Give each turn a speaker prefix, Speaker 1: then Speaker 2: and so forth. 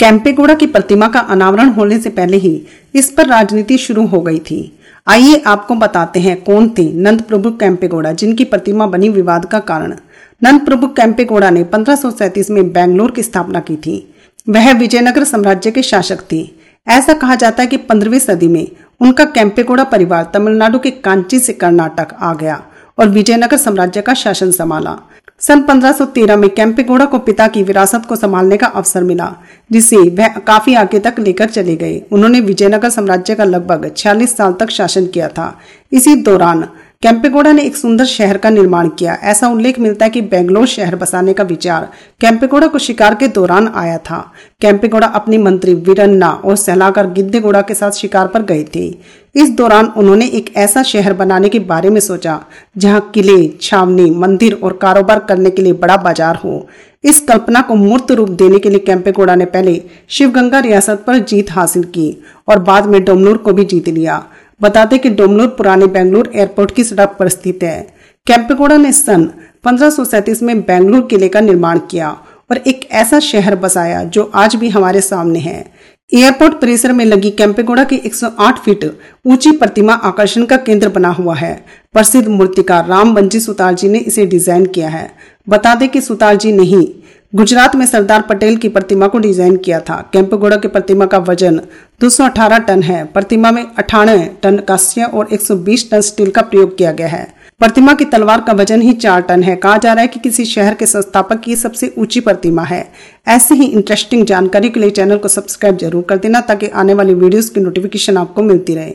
Speaker 1: कैंपेगौड़ा की प्रतिमा का अनावरण होने से पहले ही इस पर राजनीति शुरू हो गई थी। आइए आपको बताते हैं कौन थे नंद प्रभु कैंपेगौड़ा जिनकी प्रतिमा बनी विवाद का कारण। नंद प्रभु कैंपेगौड़ा ने पंद्रह में बेंगलोर की स्थापना की थी। वह विजयनगर साम्राज्य के शासक थे। ऐसा कहा जाता है कि पंद्रहवीं सदी में उनका कैंपेगौड़ा परिवार तमिलनाडु के कांची से कर्नाटक आ गया और विजयनगर साम्राज्य का शासन संभाला। सन 1513 में कैंपेगौड़ा को पिता की विरासत को संभालने का अवसर मिला, जिसे वह काफ़ी आगे तक लेकर चले गए। उन्होंने विजयनगर साम्राज्य का लगभग 46 साल तक शासन किया था। इसी दौरान कैंपेगौड़ा ने एक सुंदर शहर का निर्माण किया। ऐसा उल्लेख मिलता है कि बेंगलोर शहर बसाने का विचार कैंपेगौड़ा को शिकार के दौरान आया था। कैंपेगौड़ा अपनी मंत्री वीरन्ना और सलाहकार गिद्देगौड़ा के साथ शिकार पर गए थे। इस दौरान उन्होंने एक ऐसा शहर बनाने के बारे में सोचा, जहाँ किले, छावनी, मंदिर और कारोबार करने के लिए बड़ा बाज़ार हो। इस कल्पना को मूर्त रूप देने के लिए कैंपेगौड़ा ने पहले शिवगंगा रियासत पर जीत हासिल की और बाद में डोमनूर को भी जीत लिया। बताते कि डोमनूर पुराने बेंगलुरु एयरपोर्ट की सड़क पर स्थित है। कैंपेगौड़ा ने सन पंद्रह में बेंगलुरु किले का निर्माण किया और एक ऐसा शहर बसाया जो आज भी हमारे सामने है। एयरपोर्ट परिसर में लगी कैंपेगौड़ा की 108 फीट ऊँची प्रतिमा आकर्षण का केंद्र बना हुआ है। प्रसिद्ध मूर्तिकार राम बंजी सुतार जी ने इसे डिज़ाइन किया है। बता दें कि सुतार जी नहीं गुजरात में सरदार पटेल की प्रतिमा को डिज़ाइन किया था। कैंपेगौड़ा की प्रतिमा का वज़न 218 टन है। प्रतिमा में अठानवे टन कांस्य और 120 टन स्टील का प्रयोग किया गया है। प्रतिमा की तलवार का वज़न ही चार टन है। कहा जा रहा है कि किसी शहर के संस्थापक की सबसे ऊँची प्रतिमा है। ऐसी ही इंटरेस्टिंग जानकारी के लिए चैनल को सब्सक्राइब ज़रूर कर देना ताकि आने वाली वीडियोस की नोटिफिकेशन आपको मिलती रहे।